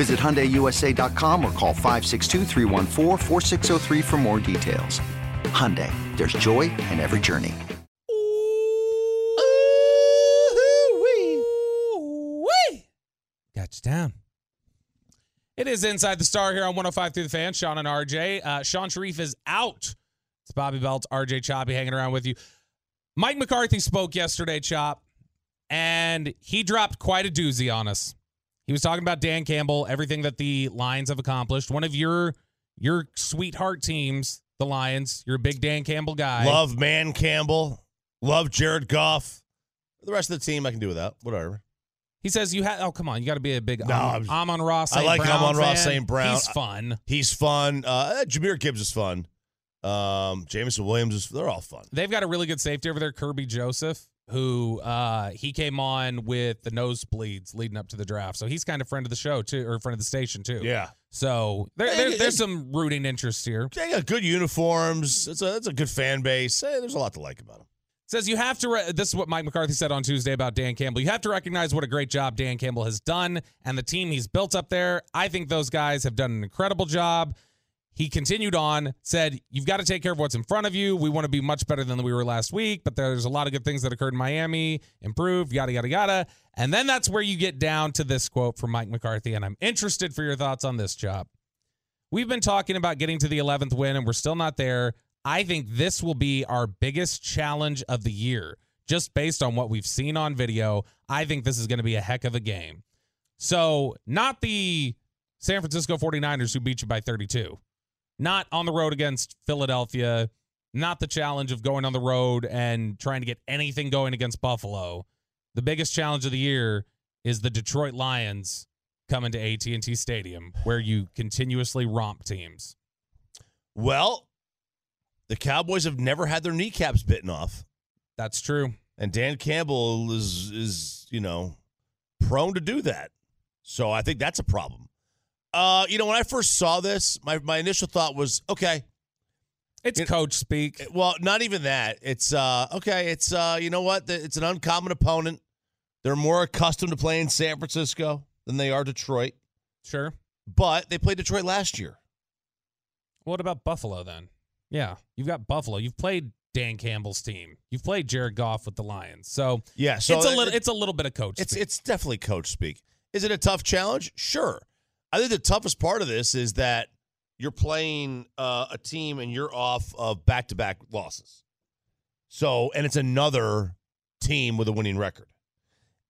Visit HyundaiUSA.com or call 562 for more details. Hyundai, there's joy in every journey. Got you down. It is Inside the Star here on 105 through the fan. Shan and RJ. Uh, Shan Shariff is out. It's Bobby Belt, RJ Choppy hanging around with you. Mike McCarthy spoke yesterday, Chop, and he dropped quite a doozy on us. He was talking about Dan Campbell, everything that the Lions have accomplished. One of your your sweetheart teams, the Lions. You're a big Dan Campbell guy. Love Man Campbell. Love Jared Goff. The rest of the team, I can do without. Whatever. He says you have. Oh, come on! You got to be a big. No, um, I'm- Amon-Ra. I like Brown Amon-Ra. St. Brown. He's fun. He's fun. Uh, Jahmyr Gibbs is fun. Um, Jameson Williams is. They're all fun. They've got a really good safety over there, Kerby Joseph, who uh, he came on with the nosebleeds leading up to the draft. So he's kind of friend of the show too, or friend of the station too. Yeah. So there, there, there's some rooting interest here. They got good uniforms. It's a it's a good fan base. Hey, there's a lot to like about them. Says you have to. Re- this is what Mike McCarthy said on Tuesday about Dan Campbell. You have to recognize what a great job Dan Campbell has done and the team he's built up there. I think those guys have done an incredible job. He continued on, said, You've got to take care of what's in front of you. We want to be much better than we were last week, but there's a lot of good things that occurred in Miami, improved, yada, yada, yada. And then that's where you get down to this quote from Mike McCarthy. And I'm interested for your thoughts on this job. We've been talking about getting to the 11th win, and we're still not there. I think this will be our biggest challenge of the year, just based on what we've seen on video. I think this is going to be a heck of a game. So, not the San Francisco 49ers who beat you by 32, not on the road against Philadelphia, not the challenge of going on the road and trying to get anything going against Buffalo. The biggest challenge of the year is the Detroit Lions coming to AT&T Stadium where you continuously romp teams. Well, the Cowboys have never had their kneecaps bitten off, That's true. and Dan Campbell is is you know prone to do that. So I think that's a problem. Uh, you know, when I first saw this, my my initial thought was, okay, It's It- coach speak. well, not even that. It's uh, okay. It's uh, you know what? It's an uncommon opponent. They're more accustomed to playing San Francisco than they are Detroit, Sure. but they played Detroit last year. What about Buffalo then? Yeah, you've got Buffalo. You've played Dan Campbell's team. You've played Jared Goff with the Lions. So, Yeah, so it's a little it's a little bit of coach It's speak. it's definitely coach speak. Is it a tough challenge? Sure. I think the toughest part of this is that you're playing uh, a team and you're off of back to back losses. So, and it's another team with a winning record,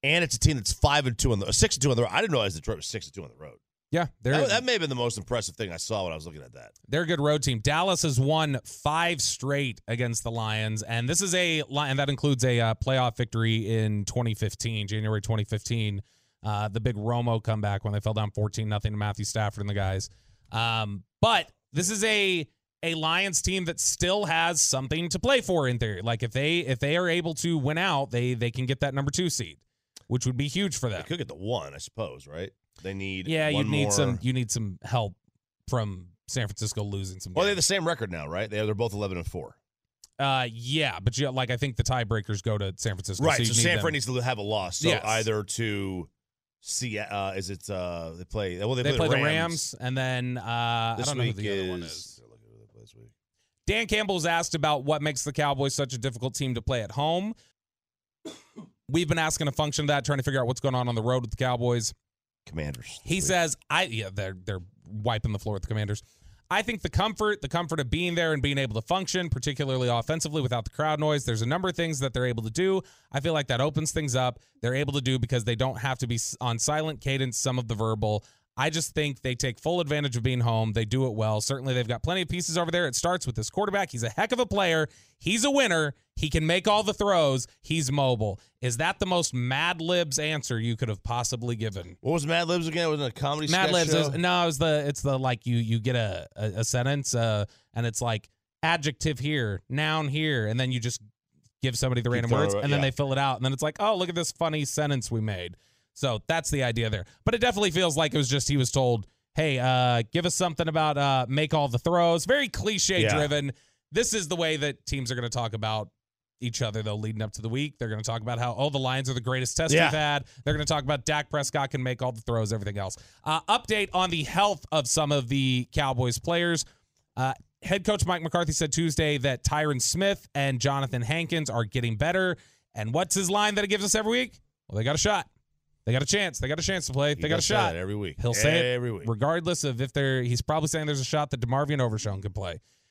and it's a team that's five and two on the six and two on the road. I didn't realize Detroit was six and two on the road. yeah, That, that may have been the most impressive thing I saw when I was looking at that. they're a good road team. Dallas has won five straight against the Lions, and this is a and that includes a uh, playoff victory in 2015, January 2015. Uh, the big Romo comeback when they fell down 14 nothing to Matthew Stafford and the guys. Um, but this is a a Lions team that still has something to play for in theory. Like if they if they are able to win out, they they can get that number two seed, which would be huge for They them. could get the one, I suppose. Right? They need Yeah, you need more- some you need some help from San Francisco losing some. Well, they have the same record now, right? They they're both eleven and four. Uh, yeah, but you like I think the tiebreakers go to San Francisco. Right. So, them. Fran needs to have a loss. So Yes. either to see, uh, is it uh, they play? Well, they, They play the the Rams. And then uh, I don't know who the other one is. is. Look at who they play this week. Dan Campbell's asked about what makes the Cowboys such a difficult team to play at home. We've been asking a function of that, trying to figure out what's going on on the road with the Cowboys. Commanders. He week. says, "I yeah, they're they're wiping the floor with the Commanders. I think the comfort, the comfort of being there and being able to function, particularly offensively without the crowd noise, there's a number of things that they're able to do. I feel like that opens things up. They're able to do because they don't have to be on silent cadence, some of the verbal. I just think they take full advantage of being home. They do it well. Certainly, they've got plenty of pieces over there. It starts with this quarterback. He's a heck of a player. He's a winner. He can make all the throws. He's mobile. Is that the most Mad Libs answer you could have possibly given? What was Mad Libs again? Was it a comedy Mad Libs show? is no, it's the it's the like you you get a a, a sentence uh, and it's like adjective here, noun here, and then you just give somebody the Keep random words, it, and then they fill it out, and then it's like, oh, look at this funny sentence we made. So that's the idea there. But it definitely feels like it was just he was told, hey, uh, give us something about uh, make all the throws. Very cliche Yeah. driven. This is the way that teams are going to talk about each other though leading up to the week. They're going to talk about how oh the Lions are the greatest test Yeah. we've had. They're going to talk about Dak Prescott can make all the throws, everything else. Uh, update on the health of some of the Cowboys players. Uh, head coach Mike McCarthy said Tuesday that Tyron Smith and Jonathan Hankins are getting better. And what's his line that he gives us every week? Well, they got a shot. They got a chance. They got a chance to play. He They got a shot every week. He'll say every it week. regardless of if they're. He's probably saying there's a shot that DeMarvion Overshown could play.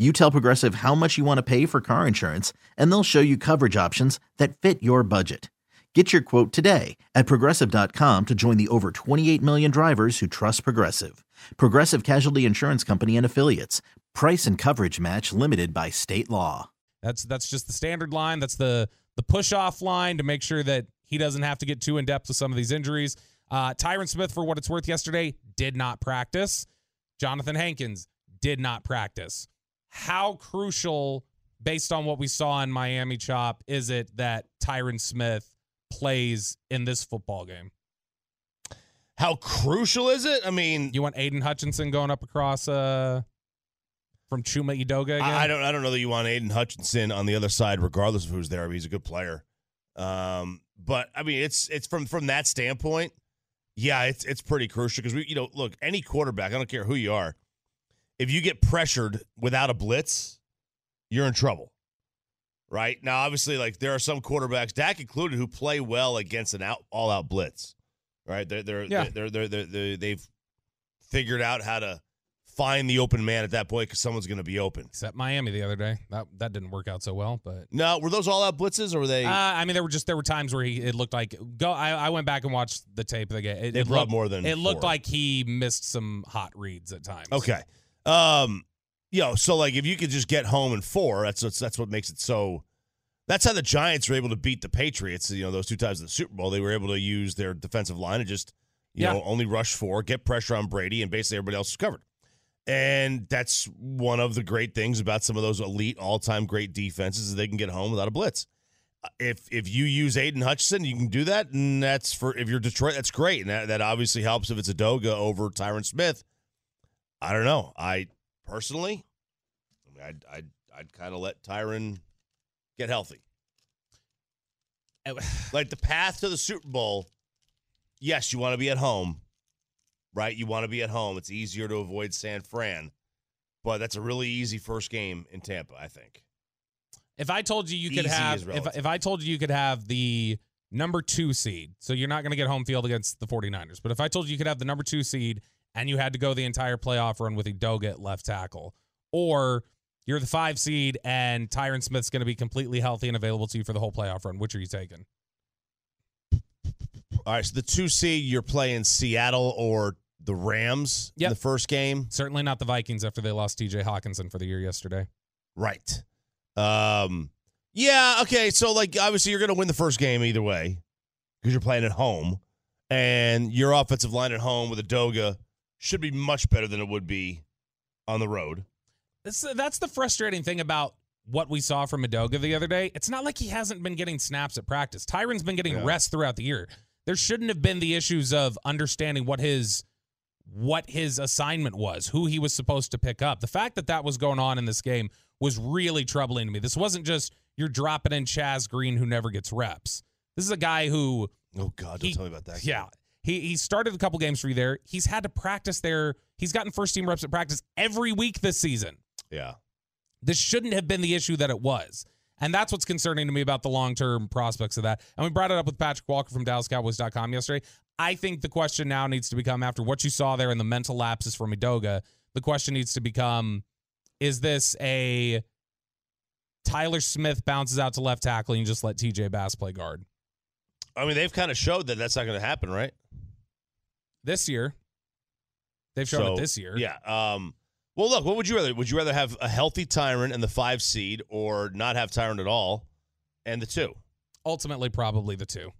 You tell Progressive how much you want to pay for car insurance, and they'll show you coverage options that fit your budget. Get your quote today at progressive.com to join the over 28 million drivers who trust Progressive. Progressive Casualty Insurance Company and Affiliates. Price and coverage match limited by state law. That's that's just the standard line. That's the the push off line to make sure that he doesn't have to get too in depth with some of these injuries. Uh, Tyron Smith, for what it's worth, yesterday did not practice. Jonathan Hankins did not practice. How crucial, based on what we saw in Miami Chop, is it that Tyron Smith plays in this football game? How crucial is it? I mean, You want Aidan Hutchinson going up across uh, from Chuma Edoga again? I, I don't. I don't know that you want Aidan Hutchinson on the other side, regardless of who's there. I mean, he's a good player. Um, but I mean, it's it's from from that standpoint. Yeah, it's it's pretty crucial because we, you know, look, any quarterback, I don't care who you are, if you get pressured without a blitz, you're in trouble. Right now, obviously, like there are some quarterbacks, Dak included, who play well against an out all out blitz. Right? They're they're, Yeah. they're, they're, they're, they're they've figured out how to find the open man at that point because someone's going to be open. Except Miami the other day. That that didn't work out so well, but No, were those all out blitzes or were they? Uh, I mean, there were just there were times where he it looked like go. I, I went back and watched the tape of the game. It, They it brought looked, more than it looked like he missed some hot reads at times. okay. Um, yo, so like if you could just get home in four, that's that's what makes it so. That's how the Giants were able to beat the Patriots. You know, those two times in the Super Bowl, they were able to use their defensive line and just you Yeah. know only rush four, get pressure on Brady, and basically everybody else is covered. And that's one of the great things about some of those elite, all-time great defenses is they can get home without a blitz. If if you use Aidan Hutchinson, you can do that, and that's for if you're Detroit, that's great, and that, that obviously helps if it's Edoga over Tyron Smith. I don't know. I personally, I mean, I'd I'd, I'd kind of let Tyron get healthy. Like the path to the Super Bowl, yes, you want to be at home, right? You want to be at home. It's easier to avoid San Fran, but that's a really easy first game in Tampa, I think. If I told you you could Easy have, if, relative. if I told you you could have the number two seed, so you're not going to get home field against the 49ers, but if I told you you could have the number two seed and you had to go the entire playoff run with Edoga at left tackle, or you're the five seed and Tyron Smith's going to be completely healthy and available to you for the whole playoff run, which are you taking? All right, so the two seed, you're playing Seattle or the Rams in the first game. Certainly not the Vikings after they lost TJ Hockenson for the year yesterday. Right. Um. Yeah. Okay. So, like, obviously, you're going to win the first game either way because you're playing at home, and your offensive line at home with Edoga should be much better than it would be on the road. That's, uh, that's the frustrating thing about what we saw from Edoga the other day. It's not like he hasn't been getting snaps at practice. Tyron's been getting Yeah. rest throughout the year. There shouldn't have been the issues of understanding what his what his assignment was, who he was supposed to pick up. The fact that that was going on in this game was really troubling to me. This wasn't just you're dropping in Chaz Green who never gets reps. This is a guy who Oh God! Don't He- tell me about that. yeah. He he started a couple games for you there. He's had to practice there. He's gotten first team reps at practice every week this season. Yeah. This shouldn't have been the issue that it was. And that's what's concerning to me about the long term prospects of that. And we brought it up with Patrik Walker from DallasCowboys.com yesterday. I think the question now needs to become after what you saw there in the mental lapses from Edoga, the question needs to become is this a Tyler Smith bounces out to left tackle and you just let TJ Bass play guard? I mean, they've kind of showed that that's not going to happen, right? This year, they've shown So, it this year. Yeah. Um. Well, look. What would you rather? Would you rather have a healthy Tyron and the five seed, or not have Tyron at all, and the two? ultimately probably the two.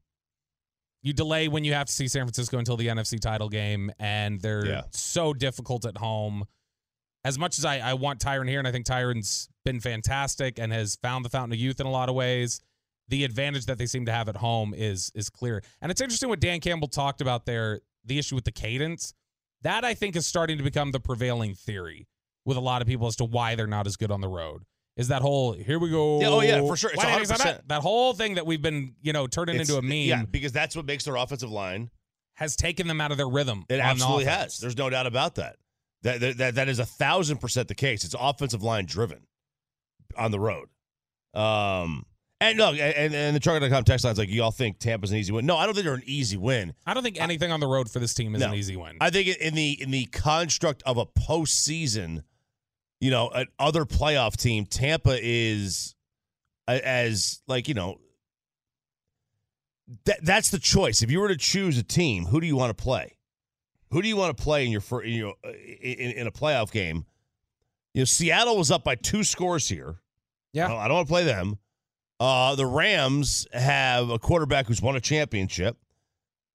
You delay when you have to see San Francisco until the NFC title game, and they're Yeah. so difficult at home. As much as I, I want Tyron here, and I think Tyron's been fantastic and has found the fountain of youth in a lot of ways, the advantage that they seem to have at home is is clear. And it's interesting what Dan Campbell talked about there, the issue with the cadence. That I think is starting to become the prevailing theory with a lot of people as to why they're not as good on the road. Is that whole here we go? Oh, yeah, for sure. It's that 100%. not- That whole thing that we've been, you know, turning It's- into a meme Yeah, because that's what makes their offensive line. has taken them out of their rhythm. It absolutely offense. has. There's no doubt about that. That, that that that is a thousand percent the case. It's offensive line driven on the road. Um, and look, and and the Trucker.com text line's like, y'all think Tampa's an easy win? No, I don't think they're an easy win. I don't think anything on the road for this team is No. an easy win. I think in the in the construct of a postseason, you know, an other playoff team, Tampa is as like you know. That that's the choice. If you were to choose a team, who do you want to play? Who do you want to play in your fir- you know in, in a playoff game? You know, Seattle was up by two scores here. Yeah. I don't, I don't want to play them. Uh, the Rams have a quarterback who's won a championship,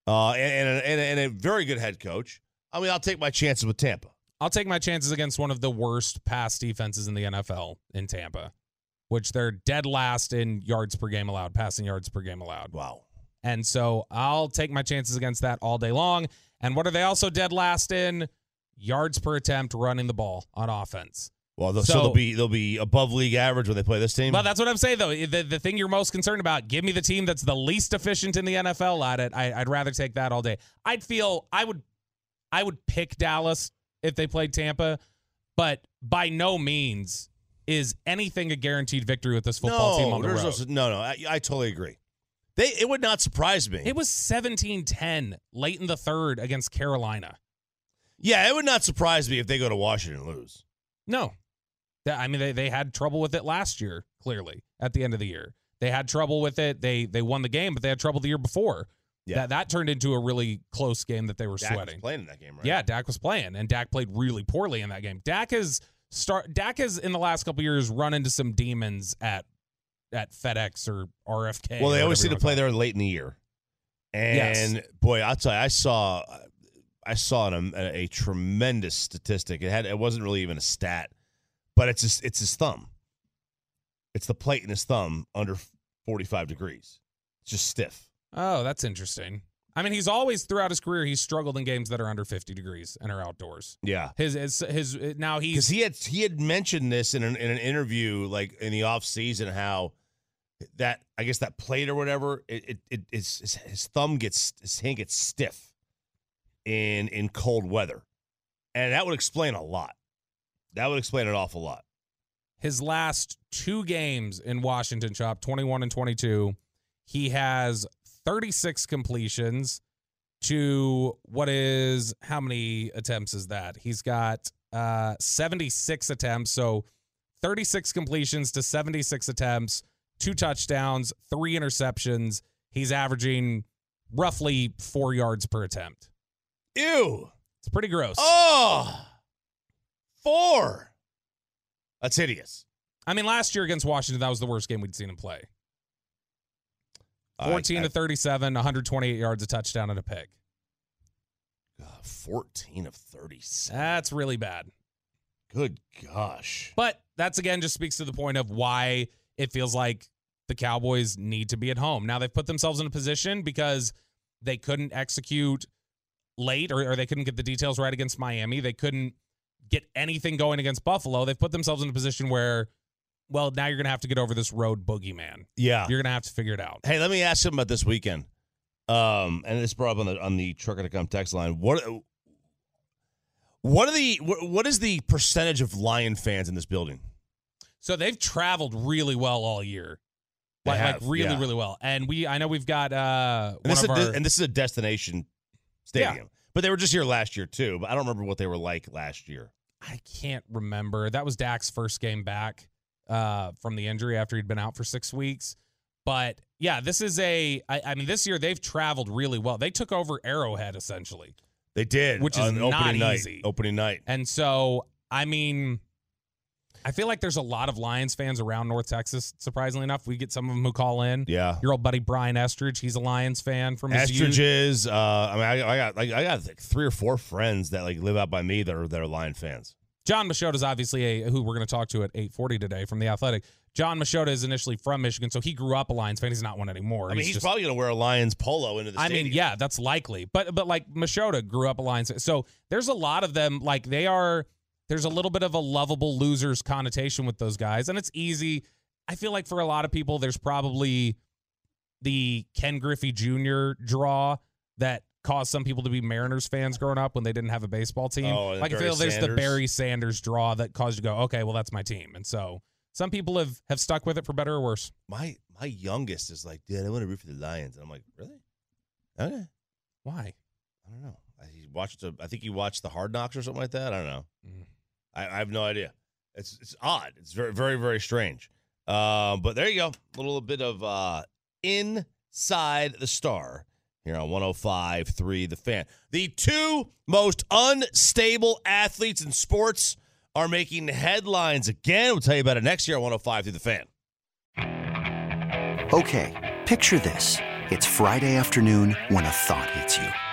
uh, and, and, a, and, a, and a very good head coach. I mean, I'll take my chances with Tampa. I'll take my chances against one of the worst pass defenses in the NFL in Tampa, which they're dead last in yards per game allowed, passing yards per game allowed. Wow. And so I'll take my chances against that all day long. And what are they also dead last in? Yards per attempt running the ball on offense. Well, they'll, so, So- they'll be they'll be above league average when they play this team. Well, that's what I'm saying, though. The, the thing you're most concerned about, give me the team that's the least efficient in the NFL at it. I, I'd rather take that all day. I'd feel I would, I would pick Dallas if they played Tampa, but by no means is anything a guaranteed victory with this football no, team on the road. no, no, no. I, I totally agree. They it would not surprise me. it was 17-10 late in the third against Carolina. yeah, it would not surprise me if they go to Washington and lose. No. I mean, they, they had trouble with it last year, clearly, at the end of the year. They had trouble with it. They they won the game, but they had trouble the year before. Yeah. That that turned into a really close game that they were Dak was sweating. playing in that game, right? Yeah, Dak was playing, and Dak played really poorly in that game. Dak has start Dak has in the last couple years run into some demons at at FedEx or RFK. Well, they always seem to play there late in the year. And Yes. boy, I'll tell you, I saw, I saw an, um, a, a tremendous statistic. It had, it wasn't really even a stat, but it's his, it's his thumb. It's the plate in his thumb under forty five degrees. It's just stiff. Oh, that's interesting. I mean, he's always throughout his career he's struggled in games that are under 50 degrees and are outdoors. Yeah, His his, his now he because he had he had mentioned this in an in an interview like in the off season how that I guess that plate or whatever it it, it his his thumb gets his hand gets stiff in in cold weather, and that would explain a lot. That would explain an awful lot. his last two games in Washington shop, 21 and 22, he has 36 completions to what is how many attempts is that? He's got uh 76 attempts, so 36 completions to 76 attempts, two touchdowns, three interceptions. He's averaging roughly 4 yards per attempt. Ew. It's pretty gross. Oh. Four. That's hideous. I mean, last year against Washington, that was the worst game we'd seen him play. 14 uh, I- I- to 37, 128 yards, a touchdown, and a pick. God, 14 of 37. That's really bad. Good gosh. But that's again just speaks to the point of why it feels like the Cowboys need to be at home. Now they've put themselves in a position because they couldn't execute late or, or they couldn't get the details right against Miami. They couldn't get anything going against Buffalo. They've put themselves in a position where, well, now you're going to have to get over this road boogeyman. Yeah. You're going to have to figure it out. Hey, let me ask something about this weekend. Um, and this brought up on the on the trucker to come text line. What what are the what, is the percentage of Lion fans in this building? So they've traveled really well all year. Like, like really, yeah. really well. And we I know we've got uh And this, a, and this is a destination stadium. But they were just here last year too. But I don't remember what they were like last year. I can't remember. That was Dak's first game back uh, from the injury after he'd been out for six weeks. But yeah, this is a. I, I mean, this year they've traveled really well. They took over Arrowhead essentially, They did, Which is on not opening night. easy. Opening night. and so I mean, I feel like there's a lot of Lions fans around North Texas. Surprisingly enough, we get some of them who call in. Yeah. Your old buddy Brian Estridge, he's a Lions fan from his. Estridges. Uh, I mean, I, I got like I got like three or four friends that like live out by me that are that are Lion fans. Jon Machota is obviously a who we're going to talk to at 8:40 today from the Athletic. Jon Machota is initially from Michigan, so he grew up a Lions fan. He's not one anymore. I mean, he's, just- probably gonna wear a Lions polo into the I stadium. mean, yeah, that's likely. But but like Machota grew up a Lions fan. So there's a lot of them like they are there's a little bit of a lovable losers connotation with those guys and it's easy. I feel like for a lot of people there's probably the Ken Griffey Jr. draw that caused some people to be Mariners fans growing up when they didn't have a baseball team. Oh, like I feel there's the Barry Sanders draw that caused you to go, okay, well that's my team. And so some people have have stuck with it for better or worse. my my youngest is like, dude, I want to root for the Lions, and I'm like, really? Okay. Why? I don't know. I- He watched. A, I think he watched the Hard Knocks or something like that. I don't know. Mm. I, I have no idea. It's it's odd. It's very very very strange. Um, but there you go. A little bit of uh, inside the star here on 105.3 The Fan. The two most unstable athletes in sports are making headlines again. We'll tell you about it next year on 105 through The Fan. Okay, picture this. It's Friday afternoon when a thought hits you.